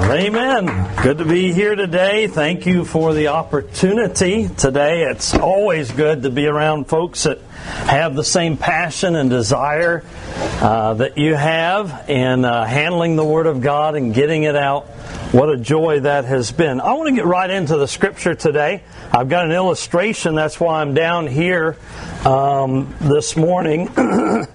Amen. Good to be here today. Thank you for the opportunity today. It's always good to be around folks that have the same passion and desire uh, that you have in uh, handling the Word of God and getting it out. What a joy that has been. I want to get right into the Scripture today. I've got an illustration. That's why I'm down here um, this morning.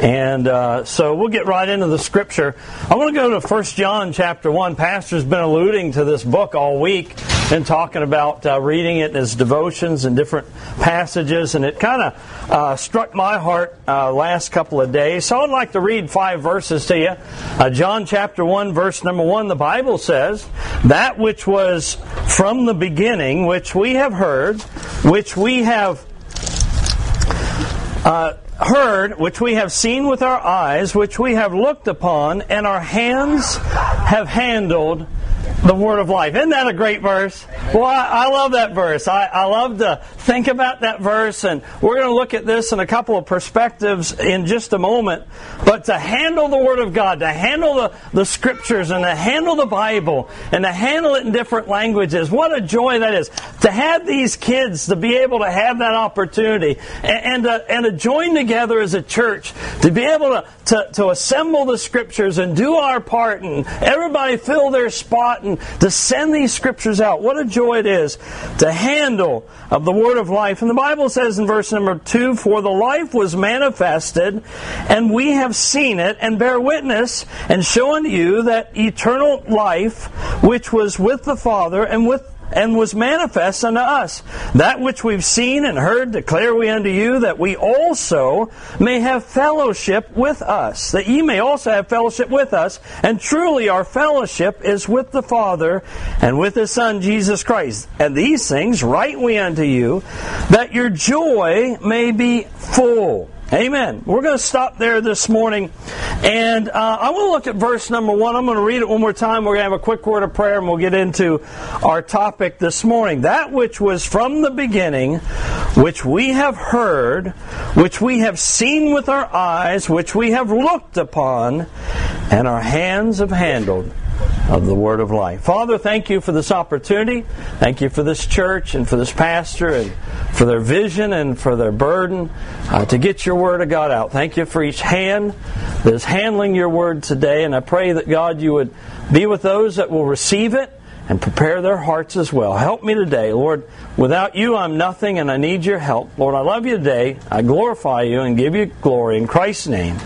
And uh, so we'll get right into the scripture. I want to go to 1 John chapter 1. Pastor's been alluding to this book all week and talking about uh, reading it as devotions and different passages. And it kind of uh, struck my heart uh, last couple of days. So I'd like to read five verses to you. Uh, John chapter 1, verse number 1, the Bible says, That which was from the beginning, which we have heard, which we have uh, heard, which we have seen with our eyes, which we have looked upon, and our hands have handled the word of life. Isn't that a great verse? Well, I, I love that verse. I, I, love to think about that verse, and we're going to look at this in a couple of perspectives in just a moment. But to handle the Word of God, to handle the, the Scriptures, and to handle the Bible, and to handle it in different languages, what a joy that is. To have these kids, to be able to have that opportunity, and, and, to, and to join together as a church, to be able to, to, to assemble the Scriptures and do our part, and everybody fill their spot, and to send these Scriptures out. What a joy it is to handle of the word of life. And the Bible says in verse number 2 For the life was manifested, and we have seen it, and bear witness, and show unto you that eternal life which was with the Father and with and was manifest unto us. That which we've seen and heard declare we unto you, that we also may have fellowship with us, that ye may also have fellowship with us. And truly our fellowship is with the Father and with His Son Jesus Christ. And these things write we unto you, that your joy may be full. Amen. We're going to stop there this morning. And uh, I want to look at verse number one. I'm going to read it one more time. We're going to have a quick word of prayer and we'll get into our topic this morning. That which was from the beginning, which we have heard, which we have seen with our eyes, which we have looked upon, and our hands have handled of the Word of Life. Father, thank you for this opportunity. Thank you for this church and for this pastor and for their vision and for their burden uh, to get your Word of God out. Thank you for each hand that is handling your Word today. And I pray that, God, you would be with those that will receive it and prepare their hearts as well. Help me today, Lord. Without you, I'm nothing and I need your help. Lord, I love you today. I glorify you and give you glory in Christ's name.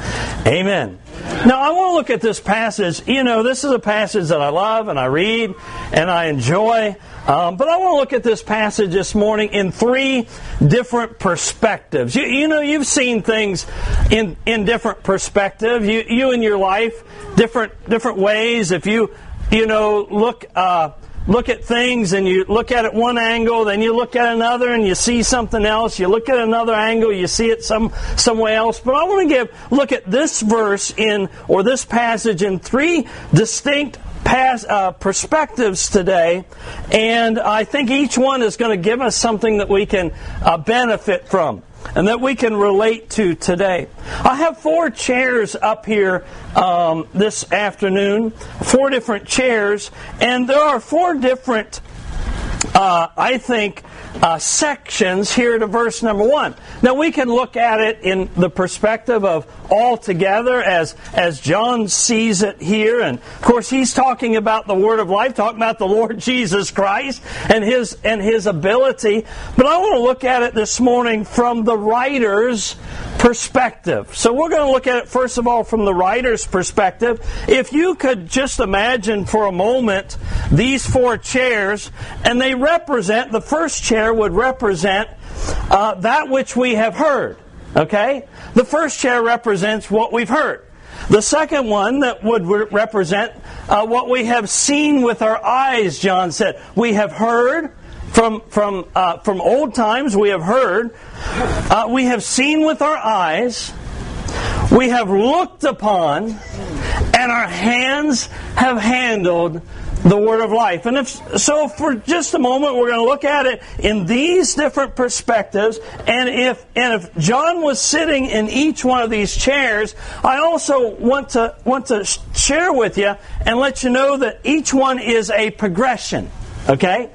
Amen. Now, I want to look at this passage. You know, this is a passage that I love and I read and I enjoy. Um, but I want to look at this passage this morning in three different perspectives. You, you know, you've seen things in, in different perspectives. You, you in your life, different different ways. If you you know look. Uh, look at things and you look at it one angle, then you look at another and you see something else. You look at another angle, you see it some somewhere else. But I want to give look at this verse in or this passage in three distinct Past, uh, perspectives today, and I think each one is going to give us something that we can uh, benefit from and that we can relate to today. I have four chairs up here um, this afternoon, four different chairs, and there are four different, uh, I think, uh, sections here to verse number one. Now we can look at it in the perspective of all together as as John sees it here, and of course he's talking about the Word of Life, talking about the Lord Jesus Christ and his and his ability. But I want to look at it this morning from the writer's perspective. So we're going to look at it first of all from the writer's perspective. If you could just imagine for a moment these four chairs, and they represent the first chair would represent uh, that which we have heard. Okay? The first chair represents what we've heard. The second one that would represent uh, what we have seen with our eyes, John said. We have heard from, from, uh, from old times, we have heard. Uh, we have seen with our eyes. We have looked upon and our hands have handled the word of life. And if so for just a moment we're going to look at it in these different perspectives and if and if John was sitting in each one of these chairs, I also want to want to share with you and let you know that each one is a progression. Okay?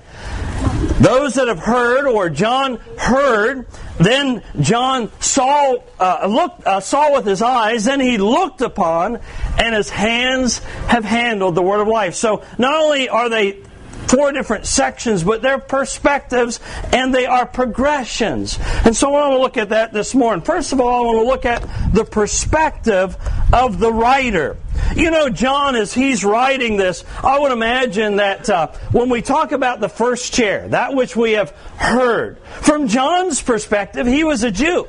Those that have heard, or John heard, then John saw, uh, looked, uh, saw with his eyes, then he looked upon, and his hands have handled the word of life. So not only are they four different sections, but they're perspectives and they are progressions. And so I want to look at that this morning. First of all, I want to look at the perspective of the writer. You know, John, as he's writing this, I would imagine that uh, when we talk about the first chair, that which we have heard, from John's perspective, he was a Jew.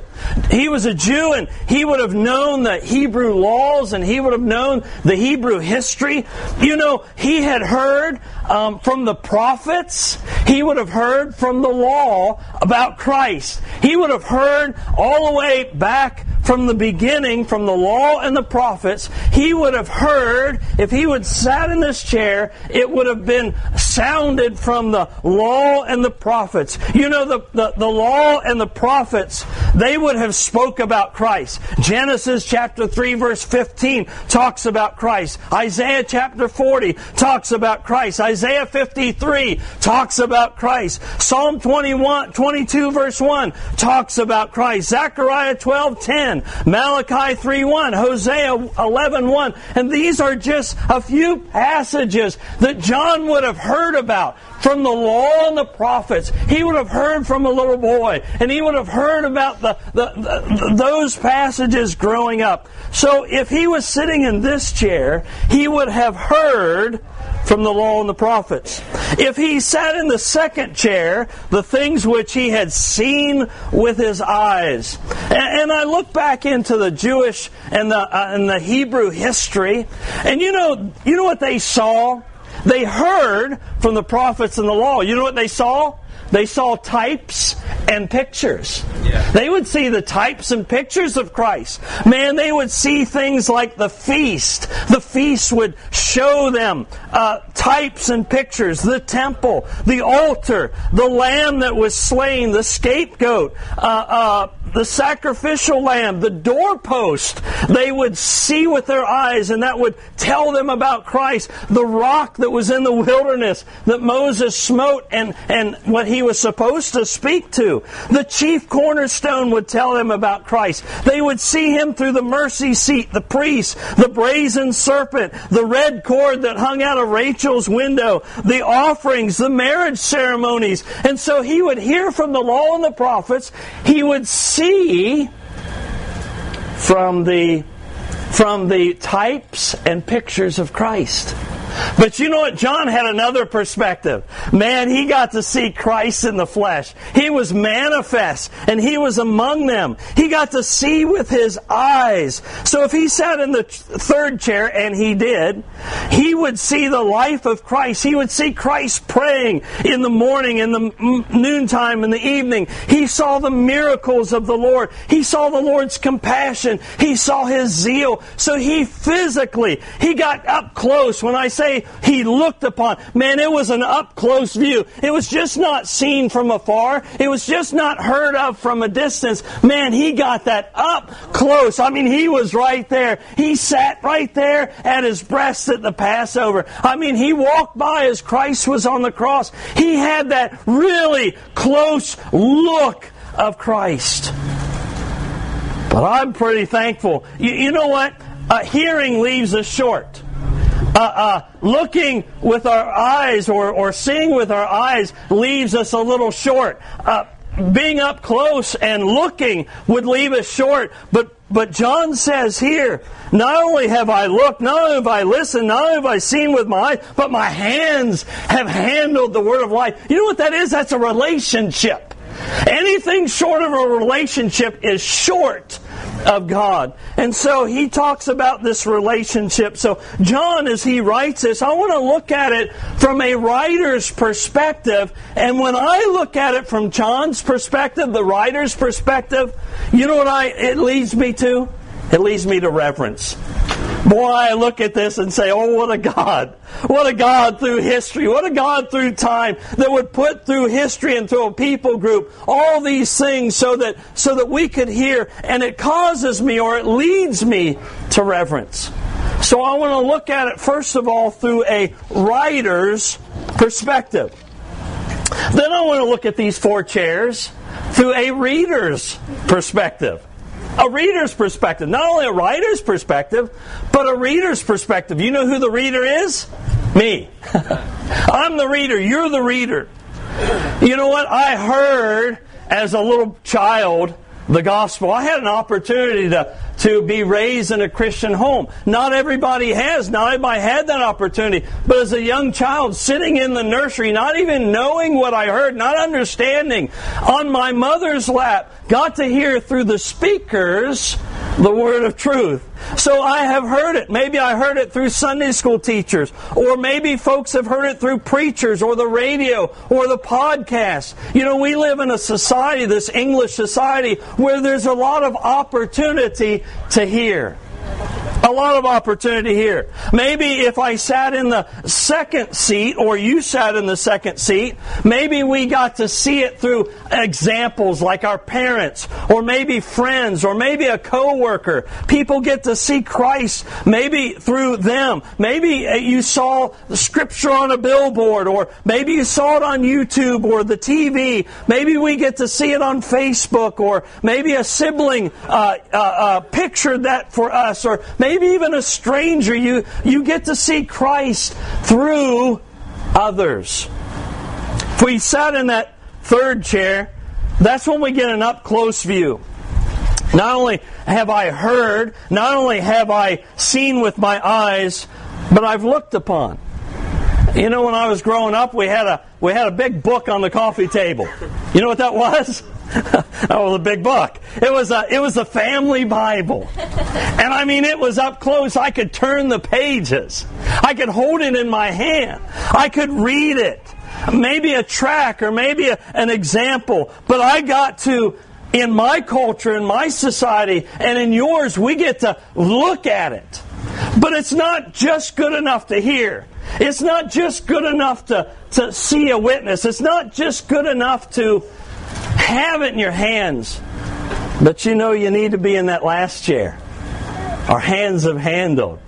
He was a Jew and he would have known the Hebrew laws and he would have known the Hebrew history. You know, he had heard um, from the prophets, he would have heard from the law about Christ. He would have heard all the way back from the beginning, from the law and the prophets, he would have heard, if he would sat in this chair, it would have been sounded from the law and the prophets. You know, the, the, the law and the prophets, they would have spoke about Christ. Genesis chapter 3 verse 15 talks about Christ. Isaiah chapter 40 talks about Christ. Isaiah 53 talks about Christ. Psalm 21, 22 verse 1 talks about Christ. Zechariah 12, 10 Malachi 3.1, Hosea 11.1. And these are just a few passages that John would have heard about from the law and the prophets. He would have heard from a little boy, and he would have heard about the, the, the, those passages growing up. So if he was sitting in this chair, he would have heard from the law and the prophets. If he sat in the second chair, the things which he had seen with his eyes. And, and I look back into the Jewish and the, uh, and the Hebrew history, and you know, you know what they saw? They heard from the prophets and the law. You know what they saw? They saw types and pictures. Yeah. They would see the types and pictures of Christ. Man, they would see things like the feast. The feast would show them uh, types and pictures. The temple, the altar, the lamb that was slain, the scapegoat, uh, uh, the sacrificial lamb, the doorpost. They would see with their eyes, and that would tell them about Christ. The rock that was in the wilderness that Moses smote and, and what he was supposed to speak to. The chief cornerstone would tell them about Christ. They would see him through the mercy seat, the priest, the brazen serpent, the red cord that hung out of Rachel's window, the offerings, the marriage ceremonies. And so he would hear from the law and the prophets. He would see from the from the types and pictures of Christ. But you know what? John had another perspective. Man, he got to see Christ in the flesh. He was manifest and he was among them. He got to see with his eyes. So if he sat in the third chair, and he did, he would see the life of Christ. He would see Christ praying in the morning, in the noontime, in the evening. He saw the miracles of the Lord. He saw the Lord's compassion. He saw his zeal. So he physically, he got up close. When I say say he looked upon. Man, it was an up close view. It was just not seen from afar. It was just not heard of from a distance. Man, he got that up close. I mean, he was right there. He sat right there at his breast at the Passover. I mean, he walked by as Christ was on the cross. He had that really close look of Christ. But I'm pretty thankful. You, you know what? A hearing leaves us short uh, uh, looking with our eyes or, or seeing with our eyes leaves us a little short. Uh, being up close and looking would leave us short, but but John says here, not only have I looked, not only have I listened, not only have I seen with my eyes, but my hands have handled the word of life. You know what that is? That's a relationship. Anything short of a relationship is short of God. And so he talks about this relationship. So John, as he writes this, I want to look at it from a writer's perspective. And when I look at it from John's perspective, the writer's perspective, you know what I, it leads me to? It leads me to reverence. Boy, I look at this and say, oh, what a God. What a God through history. What a God through time that would put through history and through a people group all these things so that, so that we could hear. And it causes me or it leads me to reverence. So I want to look at it first of all through a writer's perspective. Then I want to look at these four chairs through a reader's perspective a reader's perspective. Not only a writer's perspective, but a reader's perspective. You know who the reader is? Me. I'm the reader. You're the reader. You know what? I heard as a little child the gospel. I had an opportunity to, to be raised in a Christian home. Not everybody has. Not everybody had that opportunity. But as a young child sitting in the nursery, not even knowing what I heard, not understanding, on my mother's lap, got to hear through the speakers the word of truth. So I have heard it. Maybe I heard it through Sunday school teachers, or maybe folks have heard it through preachers, or the radio, or the podcast. You know, we live in a society, this English society, where there's a lot of opportunity to hear. A lot of opportunity here. Maybe if I sat in the second seat or you sat in the second seat, maybe we got to see it through examples like our parents or maybe friends or maybe a coworker. People get to see Christ maybe through them. Maybe uh, you saw scripture on a billboard or maybe you saw it on YouTube or the TV. Maybe we get to see it on Facebook or maybe a sibling uh, uh, uh, pictured that for us or maybe even a stranger, you, you get to see Christ through others. If we sat in that third chair, that's when we get an up close view. Not only have I heard, not only have I seen with my eyes, but I've looked upon. You know, when I was growing up, we had a we had a big book on the coffee table. You know what that was? Oh, was a big book. It was a it was a family Bible, and I mean it was up close. I could turn the pages. I could hold it in my hand. I could read it. Maybe a track or maybe a, an example. But I got to in my culture, in my society, and in yours, we get to look at it. But it's not just good enough to hear. It's not just good enough to, to see a witness. It's not just good enough to have it in your hands. But you know you need to be in that last chair. Our hands have handled.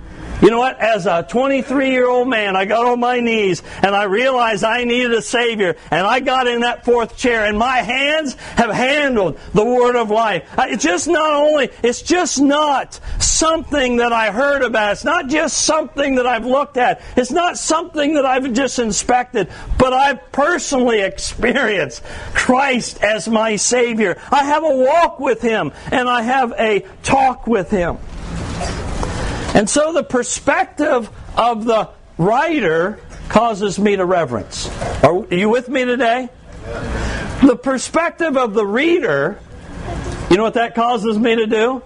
You know what? As a 23 year old man, I got on my knees and I realized I needed a Savior. And I got in that fourth chair and my hands have handled the Word of life. It's just not only, it's just not something that I heard about. It's not just something that I've looked at. It's not something that I've just inspected. But I've personally experienced Christ as my Savior. I have a walk with Him and I have a talk with Him. And so the perspective of the writer causes me to reverence. Are you with me today? The perspective of the reader, you know what that causes me to do?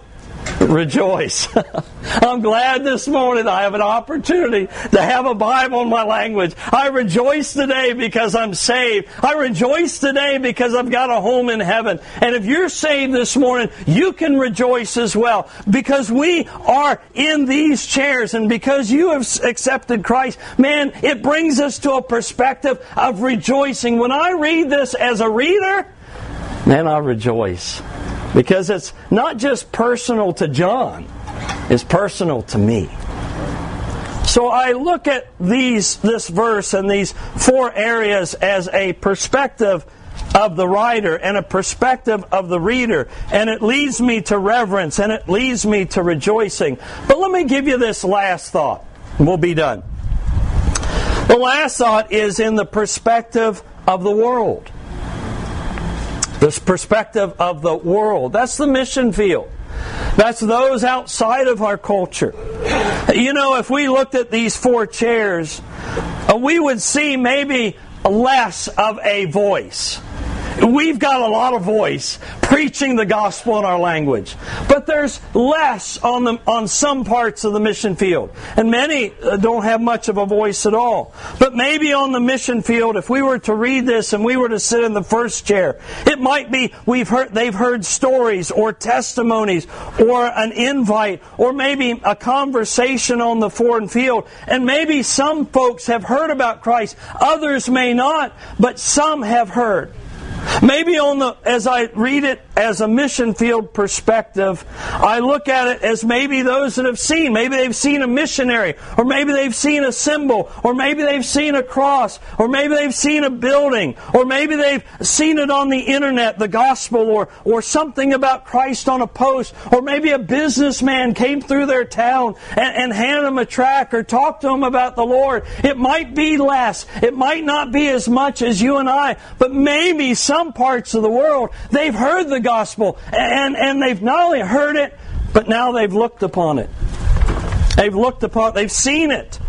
Rejoice. I'm glad this morning I have an opportunity to have a Bible in my language. I rejoice today because I'm saved. I rejoice today because I've got a home in heaven. And if you're saved this morning, you can rejoice as well because we are in these chairs and because you have accepted Christ, man, it brings us to a perspective of rejoicing. When I read this as a reader, man, I rejoice. Because it's not just personal to John, it's personal to me. So I look at these this verse and these four areas as a perspective of the writer and a perspective of the reader, and it leads me to reverence and it leads me to rejoicing. But let me give you this last thought, we'll be done. The last thought is in the perspective of the world this perspective of the world. That's the mission field. That's those outside of our culture. You know, if we looked at these four chairs, uh, we would see maybe less of a voice. We've got a lot of voice preaching the gospel in our language, but there's less on the on some parts of the mission field, and many uh, don't have much of a voice at all. But maybe on the mission field, if we were to read this and we were to sit in the first chair, it might be we've heard they've heard stories or testimonies or an invite or maybe a conversation on the foreign field, and maybe some folks have heard about Christ, others may not, but some have heard. Maybe on the as I read it as a mission field perspective, I look at it as maybe those that have seen, maybe they've seen a missionary, or maybe they've seen a symbol, or maybe they've seen a cross, or maybe they've seen a building, or maybe they've seen it on the internet, the gospel, or, or something about Christ on a post, or maybe a businessman came through their town and, and handed them a track or talked to them about the Lord. It might be less, it might not be as much as you and I, but maybe some parts of the world, they've heard the gospel and, and they've not only heard it, but now they've looked upon it. They've looked upon they've seen it.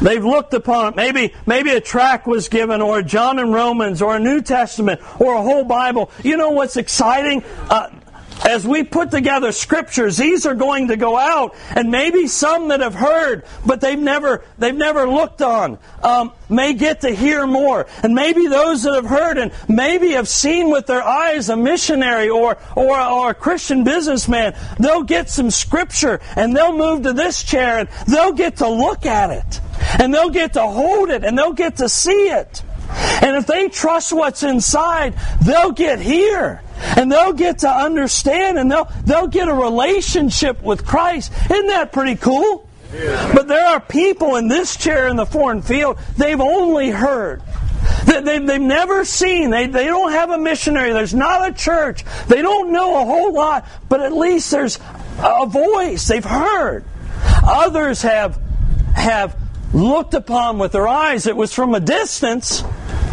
They've looked upon it. Maybe, maybe a track was given, or John and Romans, or a New Testament, or a whole Bible. You know what's exciting? Uh, as we put together scriptures, these are going to go out, and maybe some that have heard, but they've never they've never looked on, um, may get to hear more, and maybe those that have heard and maybe have seen with their eyes a missionary or or, or a Christian businessman, they'll get some scripture and they'll move to this chair and they'll get to look at it, and they'll get to hold it, and they'll get to see it. And if they trust what's inside, they'll get here. And they'll get to understand and they'll, they'll get a relationship with Christ. Isn't that pretty cool? But there are people in this chair in the foreign field, they've only heard. They, they've never seen, they, they don't have a missionary, there's not a church, they don't know a whole lot, but at least there's a voice, they've heard. Others have, have looked upon with their eyes, it was from a distance,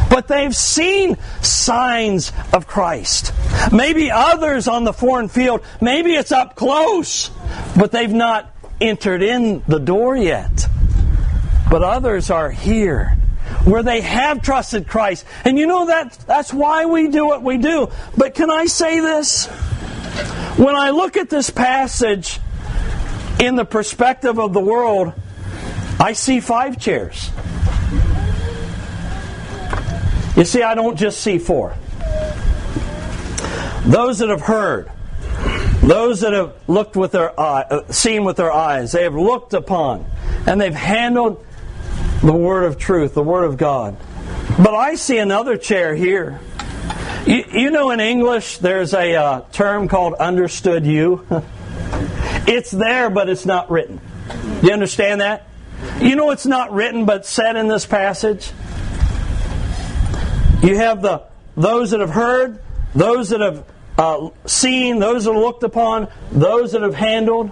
but they've seen signs of Christ. Maybe others on the foreign field, maybe it's up close, but they've not entered in the door yet. But others are here where they have trusted Christ. And you know that that's why we do what we do. But can I say this? When I look at this passage in the perspective of the world, I see five chairs. You see, I don't just see four. Those that have heard, those that have looked with their eye, uh, seen with their eyes, they have looked upon, and they've handled the word of truth, the word of God. But I see another chair here. You, you know, in English, there's a uh, term called understood you. it's there, but it's not written. You understand that? You know, it's not written, but said in this passage. You have the those that have heard, those that have uh, seen, those that have looked upon, those that have handled.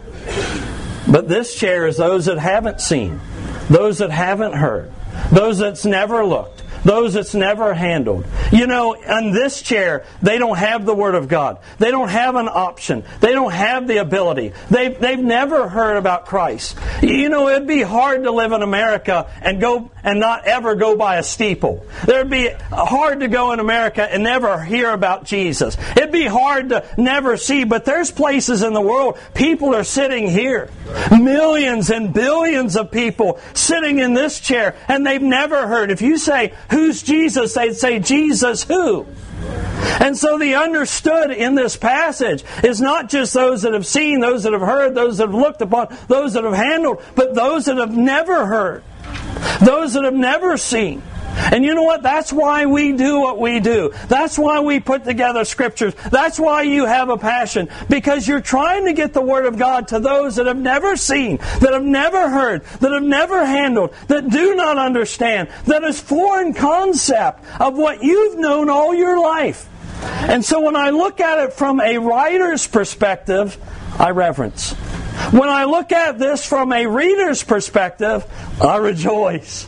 But this chair is those that haven't seen, those that haven't heard, those that's never looked, those that's never handled. You know, in this chair, they don't have the Word of God. They don't have an option. They don't have the ability. They've, they've never heard about Christ. You know, it'd be hard to live in America and go and not ever go by a steeple. It'd be hard to go in America and never hear about Jesus. It'd be hard to never see, but there's places in the world people are sitting here. Millions and billions of people sitting in this chair and they've never heard. If you say, Who's Jesus? They'd say, Jesus who? And so the understood in this passage is not just those that have seen, those that have heard, those that have looked upon, those that have handled, but those that have never heard, those that have never seen. And you know what? That's why we do what we do. That's why we put together scriptures. That's why you have a passion. Because you're trying to get the Word of God to those that have never seen, that have never heard, that have never handled, that do not understand, that is foreign concept of what you've known all your life. And so when I look at it from a writer's perspective, I reverence. When I look at this from a reader's perspective, I rejoice.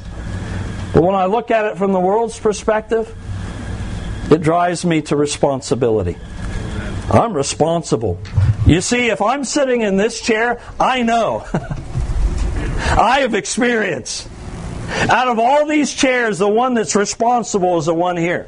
But when I look at it from the world's perspective, it drives me to responsibility. I'm responsible. You see, if I'm sitting in this chair, I know. I have experience. Out of all these chairs, the one that's responsible is the one here.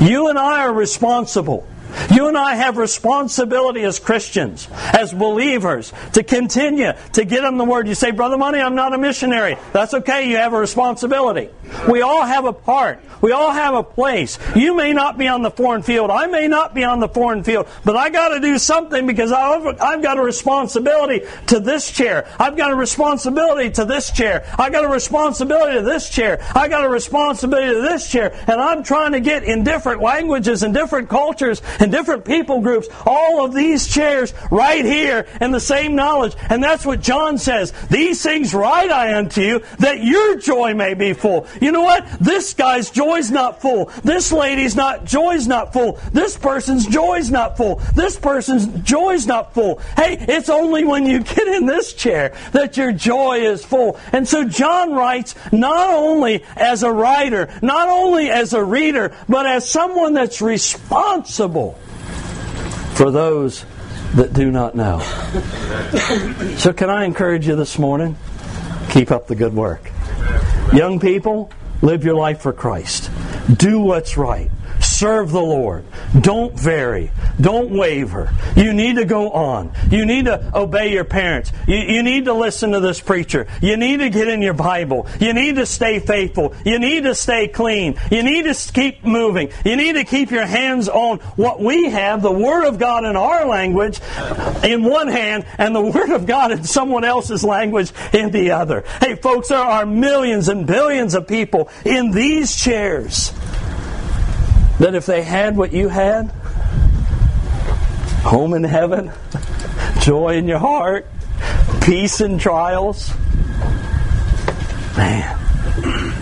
You and I are responsible. You and I have responsibility as Christians, as believers, to continue to get them the word. You say, Brother Money, I'm not a missionary. That's okay, you have a responsibility. We all have a part. We all have a place. You may not be on the foreign field. I may not be on the foreign field. But I got to do something because I've, I've got a responsibility to this chair. I've got a responsibility to this chair. I've got a responsibility to this chair. I've got a responsibility to this chair. And I'm trying to get in different languages and different cultures and different people groups all of these chairs right here and the same knowledge. And that's what John says. These things write I unto you that your joy may be full. You know what? This guy's joy's not full. This lady's not joy's not full. This person's joy's not full. This person's joy's not full. Hey, it's only when you get in this chair that your joy is full. And so John writes not only as a writer, not only as a reader, but as someone that's responsible for those that do not know. So, can I encourage you this morning? Keep up the good work. Young people, live your life for Christ. Do what's right. Serve the Lord. Don't vary. Don't waver. You need to go on. You need to obey your parents. You, you, need to listen to this preacher. You need to get in your Bible. You need to stay faithful. You need to stay clean. You need to keep moving. You need to keep your hands on what we have, the Word of God in our language in one hand and the Word of God in someone else's language in the other. Hey, folks, there are millions and billions of people in these chairs that if they had what you had, home in heaven, joy in your heart, peace in trials, man,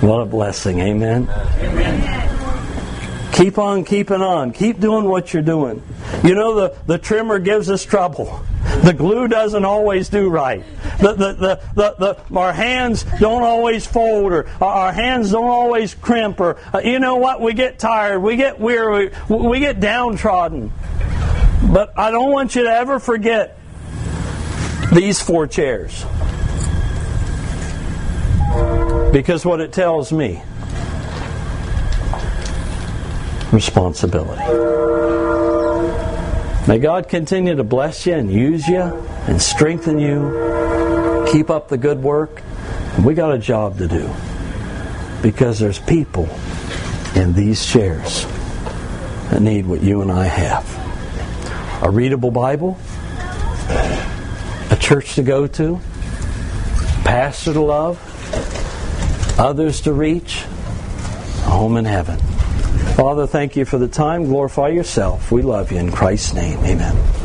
what a blessing. Amen. Amen. Keep on keeping on. Keep doing what you're doing. You know, the, the trimmer gives us trouble. The glue doesn't always do right. The, the, the, the, the, our hands don't always fold, or our hands don't always crimp, or uh, you know what? We get tired, we get weary, we, we get downtrodden. But I don't want you to ever forget these four chairs. Because what it tells me responsibility. May God continue to bless you and use you and strengthen you. Keep up the good work. We got a job to do because there's people in these chairs that need what you and I have a readable Bible, a church to go to, pastor to love, others to reach, a home in heaven. Father, thank you for the time. Glorify yourself. We love you in Christ's name. Amen. Amen.